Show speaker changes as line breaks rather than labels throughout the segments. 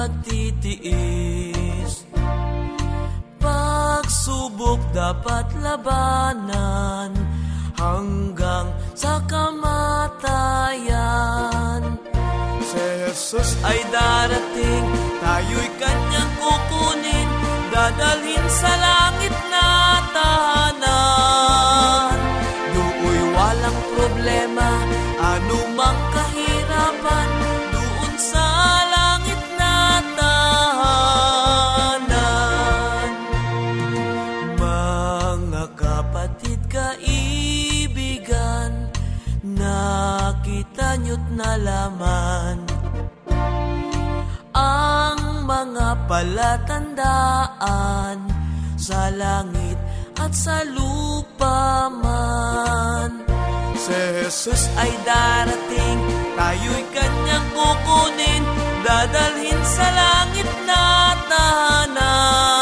Pagtitiis. Pagsubok dapat labanan hanggang sa kamatayan. Si Jesus ay darating, tayo'y kanyang kukunin, dadalhin sa langit palatandaan sa langit at sa lupa man. Si Jesus ay darating, tayo'y kanyang kukunin, dadalhin sa langit na tahanan.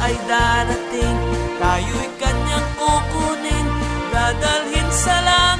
Ay darating, tayo'y kanyang kukunin, dadalhin sa langit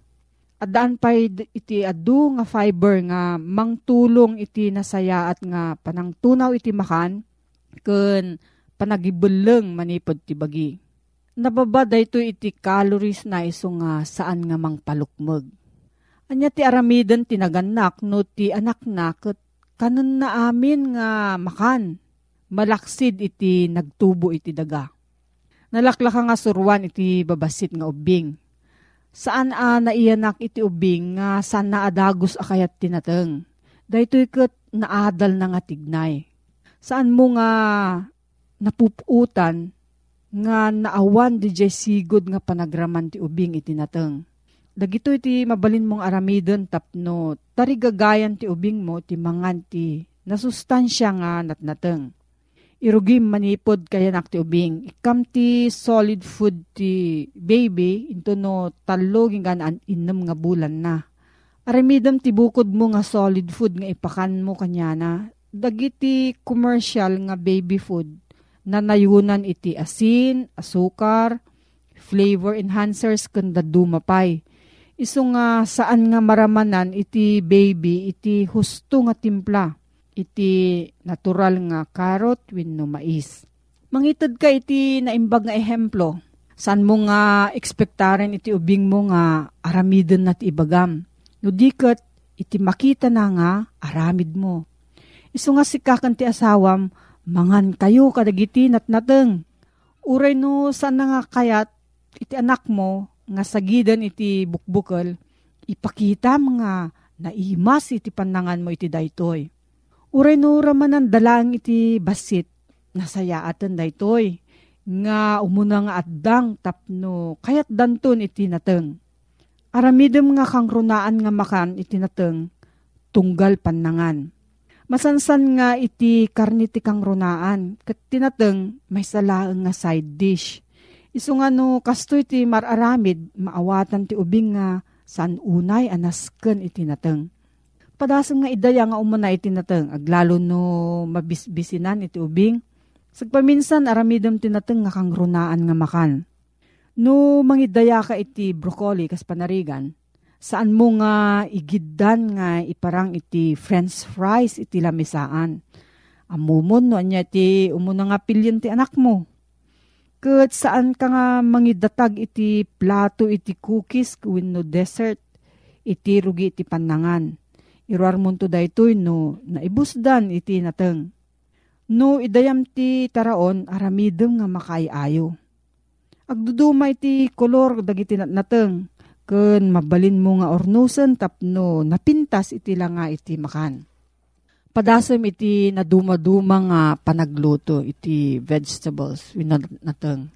Addaan pa iti adu nga fiber nga mangtulong iti nasayaat nga panangtunaw iti makan ken panagibeleng manipod ti bagi. Nababa dayto iti calories na iso nga saan nga mangpalukmeg. Anya ti aramidan tinaganak no ti anak na ket kanon na amin nga makan. Malaksid iti nagtubo iti daga. Nalaklaka nga surwan iti babasit nga ubing. Saan a naiyanak iti ubing nga saan na adagos akayat tinateng. Daytoy ket naadal na nga tignay. Saan mo nga napuputan nga naawan di jay sigod nga panagraman ti ubing iti nateng. Dagito iti mabalin mong aramidon tapno tarigagayan ti ubing mo ti mangan ti nasustansya nga natnateng. Irugim manipod kaya nak ti ubing. Ikam ti solid food ti baby into no talo gingan inom nga bulan na. Aramidam ti bukod mo nga solid food nga ipakan mo kanya na. Dagiti commercial nga baby food na nayunan iti asin, asukar, flavor enhancers kanda dumapay Iso nga saan nga maramanan iti baby iti husto nga timpla. Iti natural nga carrot wenno mais. Mangitid ka iti naimbag nga ehemplo. Saan mo nga ekspektaren iti ubing mo nga aramidon na ti ibagam. No diket iti makita na nga aramid mo. Iso nga si kakan ti asawam, mangan kayo kadagiti natnateng. Uray no saan nga kayat iti anak mo nga sagidan iti bukbukal, ipakita mga naimas iti panangan mo iti daytoy. Uray no ramanan dalang iti basit, nasayaatan daytoy, nga umuna nga addang tapno kayat danton iti nateng. Aramidem nga kang runaan nga makan iti nateng, tunggal panangan. Masansan nga iti karniti kang runaan, kat tinateng may salaang nga side dish Isu nga no, kasto iti mararamid, maawatan ti ubing nga saan unay anasken iti nateng. Padasem nga idaya nga umuna iti nateng, aglalo no mabisbisinan iti ubing. Sagpaminsan aramidem ti nateng nga kang runaan nga makan. No mangidaya ka iti broccoli kas panarigan, saan mo nga igiddan nga iparang iti french fries iti lamisaan. Amumon no anya ti umuna nga pilyon ti anak mo Kat saan ka nga mangidatag iti plato iti cookies no dessert iti rugi iti panangan. Iruar mo to daytoy no naibusdan iti nateng. No idayam ti taraon aramidem nga makaayayo. Agduduma iti kolor dagiti nateng ken mabalin mo nga ornusen tapno napintas iti langa iti makan padasem iti naduma-duma nga panagluto iti vegetables nateng.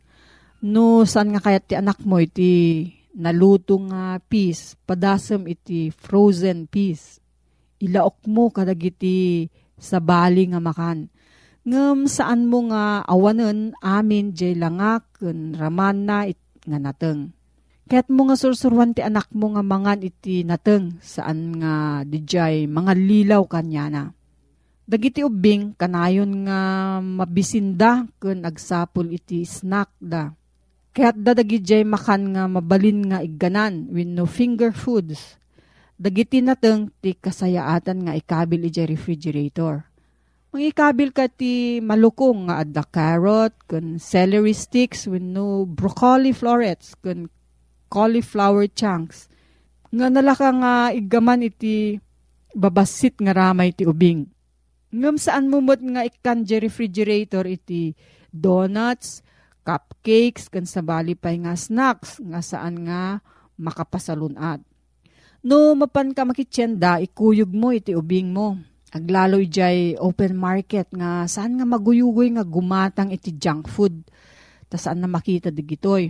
No saan nga kayat ti anak mo iti naluto nga peas, padasem iti frozen peas. Ilaok mo kadagiti sa bali nga makan. Ngem saan mo nga awanen amin jay langak ken raman na it, nga nateng. Kaya't mo nga sursurwan ti anak mo nga mangan iti nateng saan nga dijay mga lilaw kanya na Dagiti ubing kanayon nga mabisinda kun agsapol iti snack da. Kaya't dadagijay makan nga mabalin nga igganan with no finger foods. Dagiti nateng ti kasayaatan nga ikabil iti refrigerator. Ikabil ka ti malukong nga adda carrot, kun celery sticks with no broccoli florets, kun cauliflower chunks. Nga nalaka nga igaman iti babasit nga ramay ti ubing Ngam saan mumot nga ikan refrigerator iti donuts, cupcakes, kan sabali pa nga snacks, nga saan nga makapasalunat. No, mapan ka makitsenda, ikuyog mo iti ubing mo. Aglalo jay open market nga saan nga maguyugoy nga gumatang iti junk food. Ta saan na makita digitoy.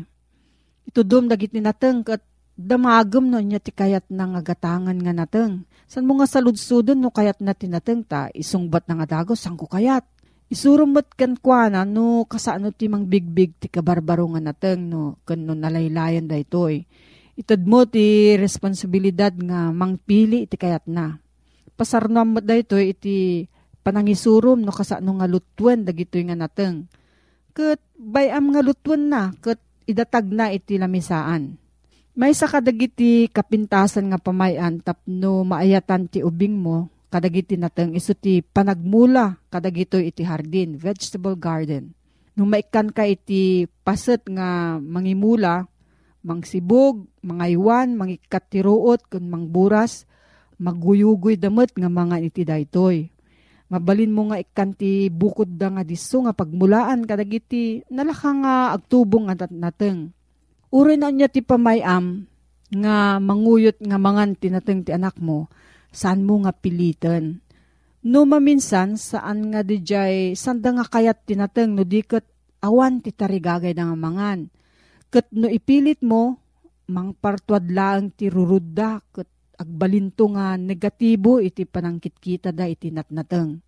Ito dum dagiti nateng kat damagam no niya ti kayat na nga gatangan nga nateng. San mo nga saludsudon no kayat na tinateng ta, isungbat na nga dagos, sang ko kayat. Isurumot kan kwa na no kasano ti mang bigbig ti kabarbaro nga nateng no kan no nalaylayan da itoy. Itad mo ti responsibilidad nga mangpili iti kayat na. Pasarnam mo da ito iti panangisurum no kasano nga lutwen dagitoy nga nateng. Kat bayam nga lutwen na kat idatag na iti lamisaan. May sa kadagiti kapintasan nga pamayan tapno maayatan ti ubing mo kadagiti nateng iso ti panagmula kadagito iti hardin, vegetable garden. Nung maikan ka iti paset nga mangimula, mangsibog, mangaywan, mangikat ti ruot, kun mangburas, maguyugoy damot nga mga iti daytoy. Mabalin mo nga ikan ti bukod da nga diso nga pagmulaan kadagiti nalaka nga agtubong nga nateng Uri na niya ti pamayam nga manguyot nga mangan tinateng ti anak mo, saan mo nga pilitan. No maminsan, saan nga di jay, sanda nga kayat tinateng no diket awan ti tarigagay nga mangan. Kat no ipilit mo, mangpartuad lang ti rurudda, kat agbalinto nga negatibo iti panangkitkita da iti natnateng.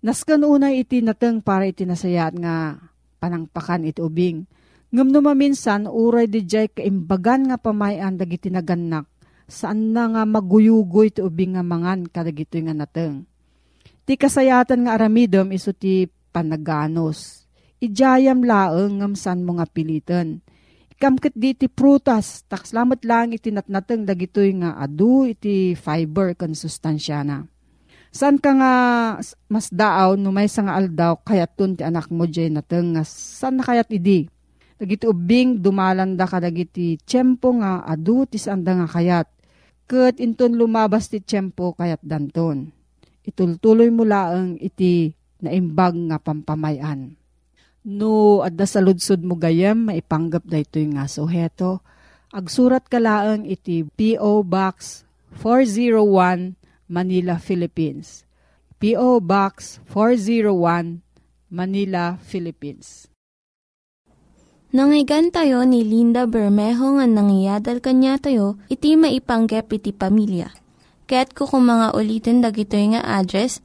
Naskan unay iti nateng para iti nasayat nga panangpakan iti ubing Ngam no maminsan, uray di jay kaimbagan nga pamayan dagiti naganak, saan na nga maguyugoy ti ubing nga mangan kadagito nga nateng. Ti kasayatan nga aramidom iso ti panaganos. Ijayam laeng ngam san mo nga pilitan. Ikamkit di ti prutas, takslamat lang iti natnateng dagitoy nga adu iti fiber kan sustansya na. San ka nga mas daaw no may nga aldaw kayat tun ti anak mo jay nateng nga san na kayat idi Dagiti ubing dumalanda ka dagiti tiyempo nga adu ti sanda nga kayat. Kat inton lumabas ti tiyempo kayat danton. Itultuloy mo laang iti naimbag nga pampamayan. No, adda sa mo gayam, maipanggap da ito yung nga suheto. Agsurat ka laang iti P.O. Box 401 Manila, Philippines. P.O. Box 401 Manila, Philippines.
Nangyigan tayo ni Linda Bermejo nga nangyadal kanya tayo, iti maipanggep iti pamilya. Kaya't kukumanga ulitin dagito nga address,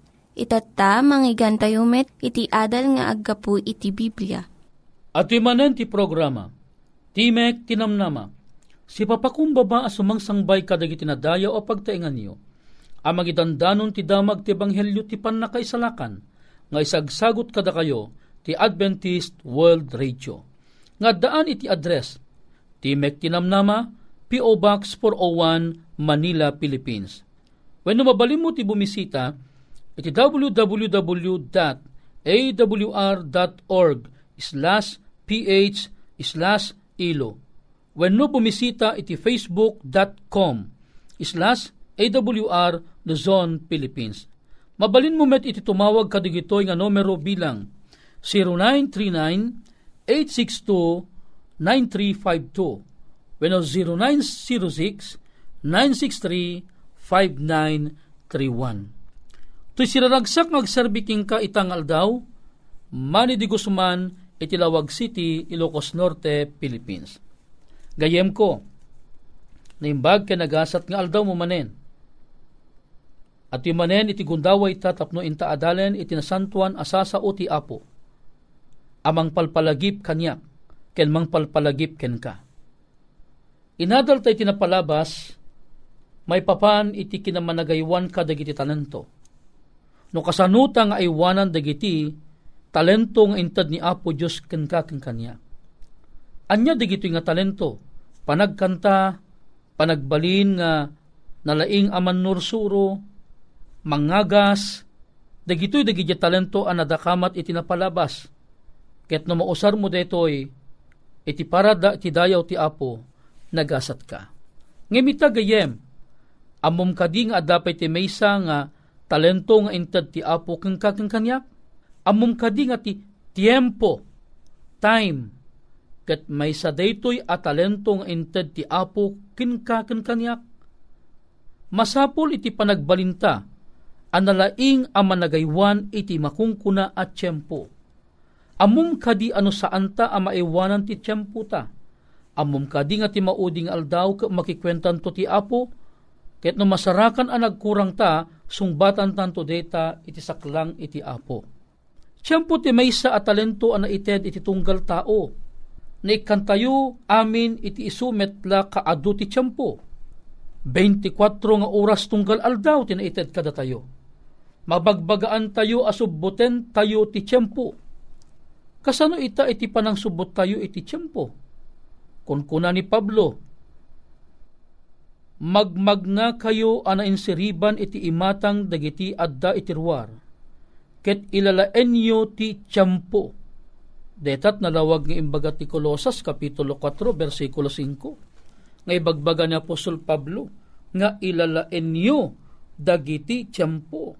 Itatta, manggigan tayo met, iti adal nga aggapu iti Biblia.
At manen ti programa, Timek Tinamnama, si papakumbaba asumang sangbay kadag itinadaya o pagtaingan niyo, amang idandanon ti damag ti Ebanghelyo ti panakaisalakan, nga isagsagot kada kayo ti Adventist World Radio. Nga daan iti address, Timek Tinamnama, P.O. Box 401, Manila, Philippines. When mabalin mo ti bumisita, iti www.awr.org slash ph slash ilo. When no bumisita, iti facebook.com slash awr Luzon, Philippines. Mabalin mo met iti tumawag kadigitoy nga numero bilang 0939 862 9352 when 0906-963-5931. To siraragsak ngagserbiking ka itangal daw, Manny di Guzman, Itilawag City, Ilocos Norte, Philippines. Gayem ko, naimbag ka nagasat nga aldaw mo manen. At yung manen iti gundaway tatapno inta adalen iti nasantuan asasa o ti apo. Amang palpalagip kanyak ken mang palpalagip ken ka. Inadal tay tinapalabas, may papan iti kinamanagaywan ka dagiti talento. No kasanuta nga aywanan dagiti talento nga intad ni Apo Diyos ken ka ken kanya. Anya dagiti nga talento, panagkanta, panagbalin nga nalaing aman nursuro, mangagas, dagitoy dagiti talento ang nadakamat iti napalabas. Ket no mausar mo detoy, iti parada ti dayaw ti apo, nagasat ka. Ngamita gayem, Amom kadi nga dapat ti maysa nga talento nga inted ti apo kang kakang kanyak. Amom kadi nga ti tiempo, time, ket may sa daytoy a talento nga inted ti apo kinkaken kanyak. Masapol iti panagbalinta, analaing a managaywan iti makungkuna at tiyempo. Amum kadi ano saan ta a maiwanan ti tiyempo ta. Amum kadi nga ti mauding aldaw ka makikwentan to ti apo, ket no masarakan ang nagkurang ta, sungbatan tanto data iti saklang iti apo. Tiyempo ti maysa a talento a naited iti tunggal tao, na ikantayo amin iti isumet la kaadu ti tiyempo 24 nga oras tunggal aldaw tinaited kada tayo. Mabagbagaan tayo asubbuten tayo ti tiyempo. Kasano ita iti panang subot tayo iti tiyempo? Kung kuna ni Pablo, magmagna kayo ana insiriban iti imatang dagiti adda itirwar. Ket ilalaenyo ti tiyempo. Detat nalawag nga imbaga ti Kolosas, Kapitulo 4, versikulo 5 nga ibagbaga ni Apostol Pablo nga ilalaen niyo dagiti tiyempo.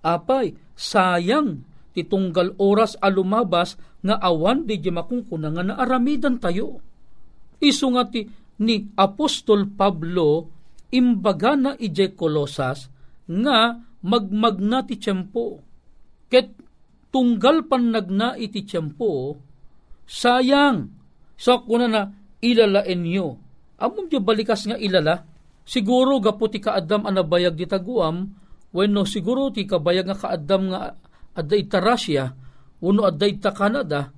Apay, sayang titunggal oras alumabas nga awan di makungkuna nga naaramidan tayo. Isu nga ti ni Apostol Pablo imbaga na ije kolosas nga magmagna ti tiyempo. Ket tunggal pan nagna iti tiyempo, sayang, sa so, kuna na ilalaen niyo Amom di balikas nga ilala, siguro gapo ti kaadam anabayag di taguam, wenno siguro ti kabayag nga kaadam nga adda ita uno adda ita Canada,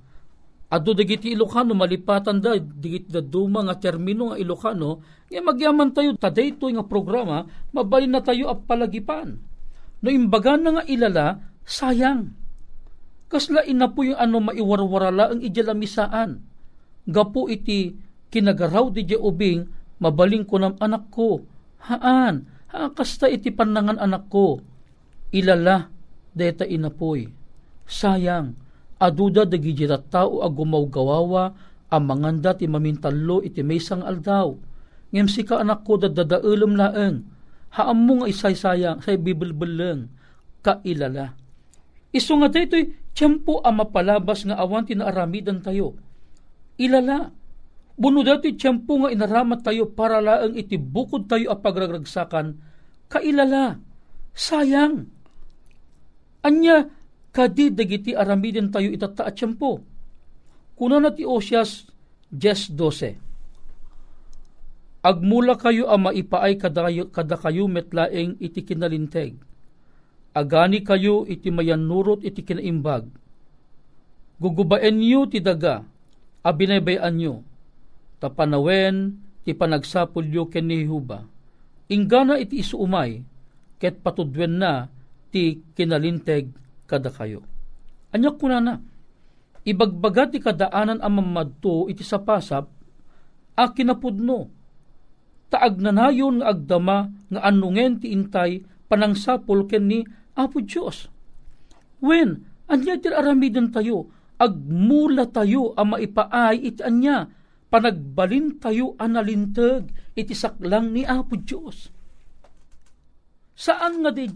ado dagiti Ilocano malipatan da digit da duma nga termino nga Ilocano nga magyaman tayo tadayto nga programa mabalin na tayo at palagipan no imbagan na nga ilala sayang kasla ina po yung ano maiwarwarala ang idyalamisaan gapo iti kinagaraw di di ubing, mabaling ko ng anak ko. Haan, haan kasta iti panangan anak ko. Ilala, deta inapoy. Sayang, aduda dagi jita tao ag gumawgawawa, ang manganda ti mamintalo iti maysang aldaw. Ngem sika anak ko dadadaulom laeng, haam mo nga isay sayang, say bibilbilang, kailala. Iso nga dito'y tiyempo ang mapalabas nga awan tinaaramidan tayo. Ilala, Buno dati tiyempo nga inaramat tayo para laang iti bukod tayo a pagragragsakan, kailala, sayang. Anya, kadi dagiti aramidin tayo itata at tiyempo. Kuna na ti Osyas 10.12 Agmula kayo a maipaay kada, kada kayo metlaeng iti kinalinteg. Agani kayo iti mayanurot iti kinaimbag. Gugubaen niyo ti daga, a binaybayan niyo tapanawen ti panagsapulyo ken ni Huba. Ingana iti isuumay, ket patudwen na ti kinalinteg kada kayo. Anyak kuna na, ibagbaga ti kadaanan ang mamadto iti sapasap, a kinapudno, taag nanayon nga agdama nga anungen ti intay panangsapul ken ni Apo Diyos. When, anya ti aramiden tayo, agmula tayo ang maipaay iti anya, panagbalin tayo analintag iti saklang ni Apo Diyos. Saan nga di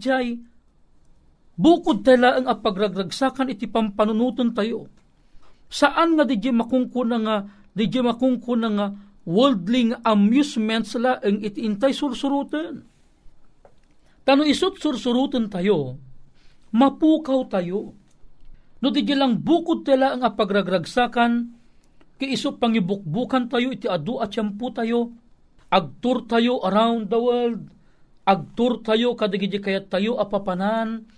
bukod tala ang apagragragsakan iti pampanunutan tayo. Saan nga di makungkuna nga, di makungkuna nga, worldling amusements la ang iti intay sursurutan. Tano isot sursurutan tayo, mapukaw tayo. No di lang bukod tala ang apagragragsakan, Kiisop pangibukbukan tayo iti adu at siyampu tayo. Agtur tayo around the world. Agtur tayo kadagiti kayat tayo apapanan.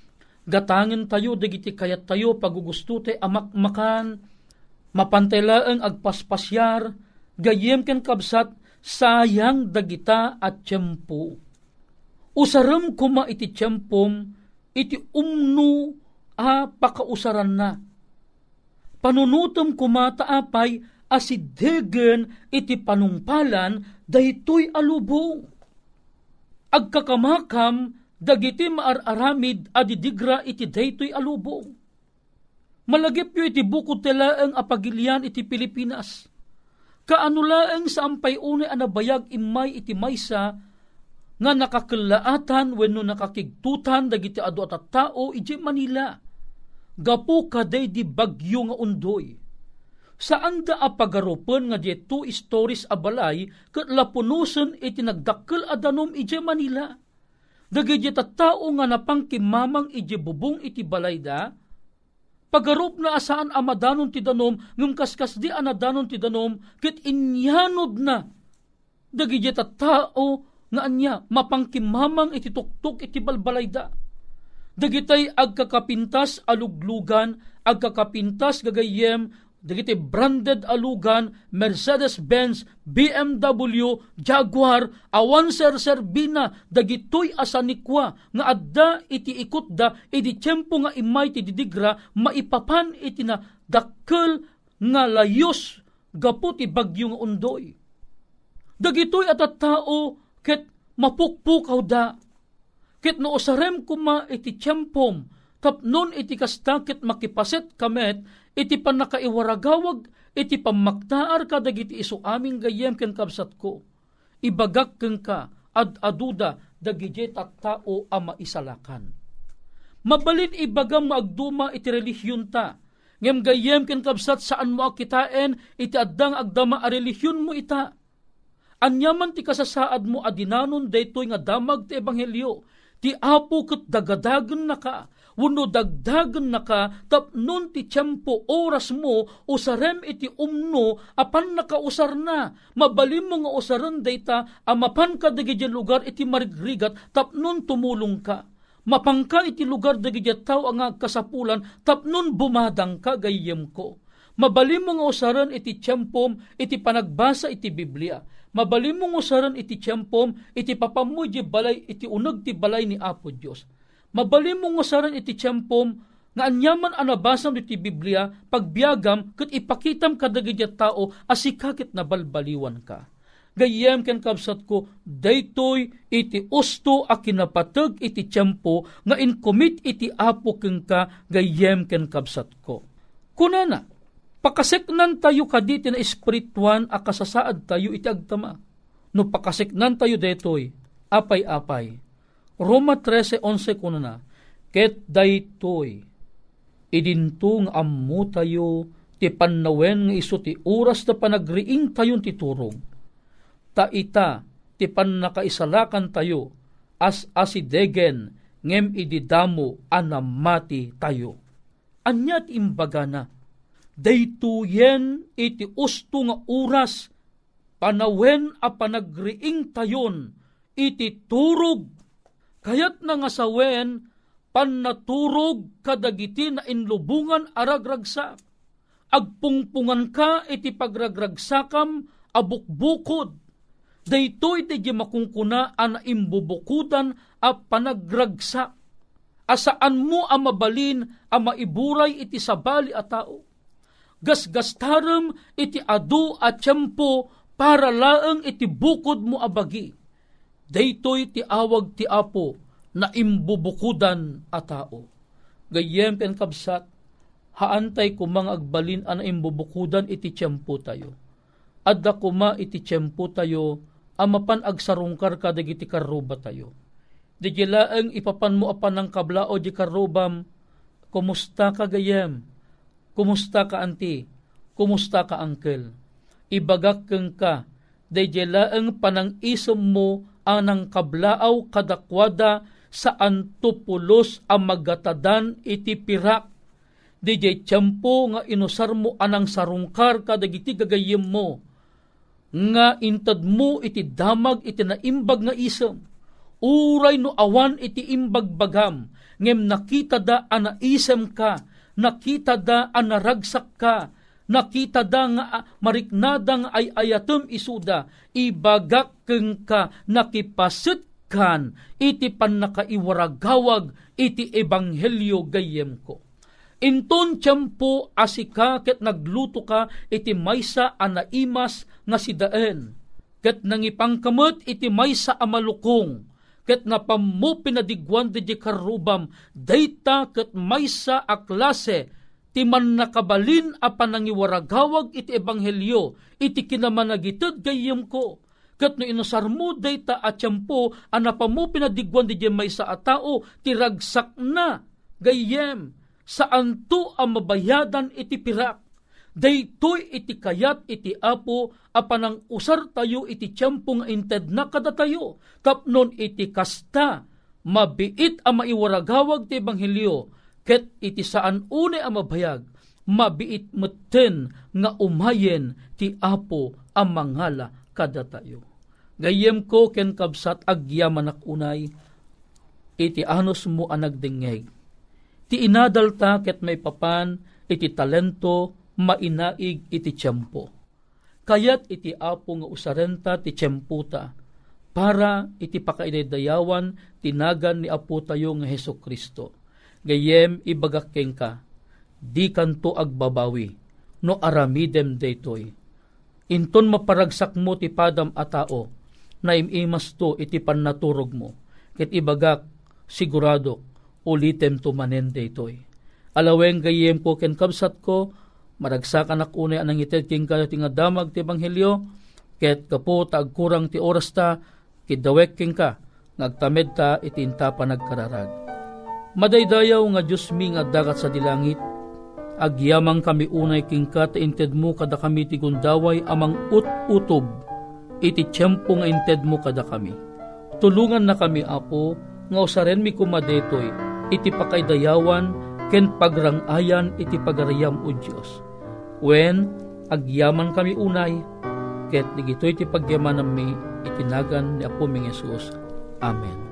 Gatangin tayo dagiti kayat tayo pagugusto te amakmakan. Mapantaylaang agpaspasyar. Gayem ken kabsat sayang dagita at tiyempo. Usaram kuma iti tiyempom iti umno a pakausaran na. Panunutom kumataapay asidegen iti panungpalan daytoy alubong. Agkakamakam dagiti maararamid adidigra iti daytoy alubong. Malagip yo iti bukod ang apagilian iti Pilipinas. Kaano laeng sa ampay unay anabayag imay iti maysa nga nakakalaatan wenno nakakigtutan dagiti adu at tao ije Manila. Gapu kaday di bagyo nga undoy. Saan da apagarupan nga di two stories a balay kat lapunusan iti nagdakkel adanom ije Manila. Dagiti tao nga napangkimamang ije bubong iti balay da, pagarup na asaan amadanon ti danom, ngum kaskas di anadanon ti danom, kit inyanod na. Dagiti tao nga anya mapangkimamang iti tuktok iti balbalayda. Dagitay agkakapintas aluglugan, agkakapintas gagayem, dagiti branded alugan, Mercedes-Benz, BMW, Jaguar, awan ser serbina, dagitoy asanikwa, nga adda iti ikot da, iti tiyempo nga imay ti didigra, maipapan iti na dakkel nga layos, gapot ti bagyo nga undoy. Dagitoy at tao, ket mapukpukaw da. Ket no osarem kuma iti tiyempom, tapnon iti kasta ket makipaset kamet, iti panakaiwaragawag, iti pamaktaar ka dagiti iso aming gayem ken kabsat ko. Ibagak ken ka, ad aduda, dagiti tao ama isalakan. Mabalin ibagam maagduma iti relihiyon ta, ngem gayem ken kabsat saan mo akitain, iti addang agdama a relihiyon mo ita Anyaman ti kasasaad mo adinanon daytoy nga damag ti ebanghelyo. Ti apo ket dagadagen na ka, wano dagdagen na ka, tapnon ti tiyempo oras mo, usarem iti umno, apan nakausar na. Mabalim mo nga usaran dayta, amapan ka dagi lugar iti marigrigat, tapnon tumulong ka. Mapangka iti lugar dagi tao ang kasapulan, tapnon bumadang ka gayem ko. Mabalim mo nga usaran iti tiyempom, iti panagbasa iti Biblia mabalim mong usaran iti tiyempom, iti papamuji balay, iti unag ti balay ni Apo Diyos. Mabalim mong usaran iti tiyempom, nga anyaman anabasam iti Biblia, pagbiagam, kat ipakitam kadagidya tao, asikakit na balbaliwan ka. Gayem ken kabsat ko, daytoy iti usto a kinapatag iti tiyempo, nga inkomit iti apo ken ka, gayem ken kabsat ko. Kunana, Pakaseknan tayo kaditi na espirituan a kasasaad tayo iti agtama. No pakaseknan tayo detoy, apay-apay. Roma 13.11 kuno na, Ket daytoy, idintung ammo tayo, ti pannawen nga iso ti oras na panagriing tayon ti turong. Ta ita, ti pannakaisalakan tayo, as asidegen, ngem ididamo anamati tayo. Anyat imbaga na, daytoyen iti usto nga oras panawen a panagriing tayon iti turog kayat na nga sawen pannaturog kadagiti na inlubungan aragragsak agpungpungan ka iti pagragragsakam abukbukod. Daytoy iti makungkuna ana imbubukudan a panagragsak asaan mo a mabalin a maiburay iti sabali a tao? Gasgastarem iti adu at tiyempo para laeng iti bukod mo abagi. Daytoy ti awag ti apo na imbubukudan a tao. Gayem ken kabsat, haantay kumang agbalin an imbubukudan iti tiyempo tayo. Adda kuma iti tiyempo tayo, amapan agsarungkar ka dagiti karuba tayo. Di laeng ipapan mo apan ng kablao di karubam, kumusta ka gayem? Kumusta ka anti? Kumusta ka uncle? Ibagak keng ka, dayjelaeng panang isom mo anang kablaaw kadakwada sa antupulos ang magatadan iti pirak. DJ tiyempo nga inusar mo anang sarungkar kadagiti gagayim mo. Nga intad mo iti damag iti naimbag nga isom. Uray no awan iti imbag bagam. Ngem nakita da anaisem ka nakita da anaragsak ka, nakita da nga mariknadang ay ayatem isuda, ibagak keng ka nakipasit kan, iti pan nakaiwaragawag, iti ebanghelyo gayem ko. Inton tiyempo asika ket nagluto ka iti maysa anaimas nga sidaen. Ket nangipangkamot iti maysa amalukong ket napammo pinadigwan di karubam, dayta ket maysa a klase, ti man nakabalin a panangiwaragawag iti ebanghelyo, iti kinamanagitid gayem ko, kat no inasar mo data at tiyempo, anapa mo pinadigwan di may sa atao, tiragsak na, gayem, saan to ang mabayadan iti pirak. Daytoy iti kayat iti apo apanang usar tayo iti tiyempo nga inted na kada tayo. Tapnon iti kasta mabiit ang maiwaragawag ti Ebanghelyo ket iti saan une ang mabayag mabiit meten nga umayen ti apo ang mangala kada tayo. Gayem ko ken kabsat agyaman unay iti anos mo ang. Ti inadal ta ket may papan iti talento mainaig iti tiyempo. Kayat iti apo nga usarenta ti tiyempo ta para iti pakaidayawan tinagan ni apo tayo nga Heso Kristo. Gayem ibagakeng ka, di kanto agbabawi, no aramidem daytoy. Inton maparagsak mo ti padam a tao, na imimas to iti pannaturog mo, ket ibagak sigurado ulitem to manen daytoy. Alaweng gayem ko ken kabsat ko, maragsakan ak unay anang ited king kayo tinga damag ti Ebanghelyo, ket kapo tagkurang ti oras ta, kidawek king ka, ngagtamed ta itinta pa nagkararag. Madaydayaw nga Diyos mi nga dagat sa dilangit, agyamang kami unay king ka ta inted mo kada kami ti gundaway amang ut-utob, iti tiyempo nga inted mo kada kami. Tulungan na kami, Apo, nga usaren mi kumadetoy, iti pakaydayawan, ken pagrangayan iti pagarayam o Diyos. When agyaman kami unay, ket digitoy ti pagyaman mi itinagan ni Apo Ming Jesus. Amen.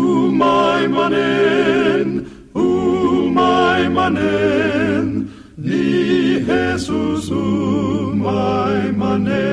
my maimanen, u maimanen, ni Jesus u maimanen.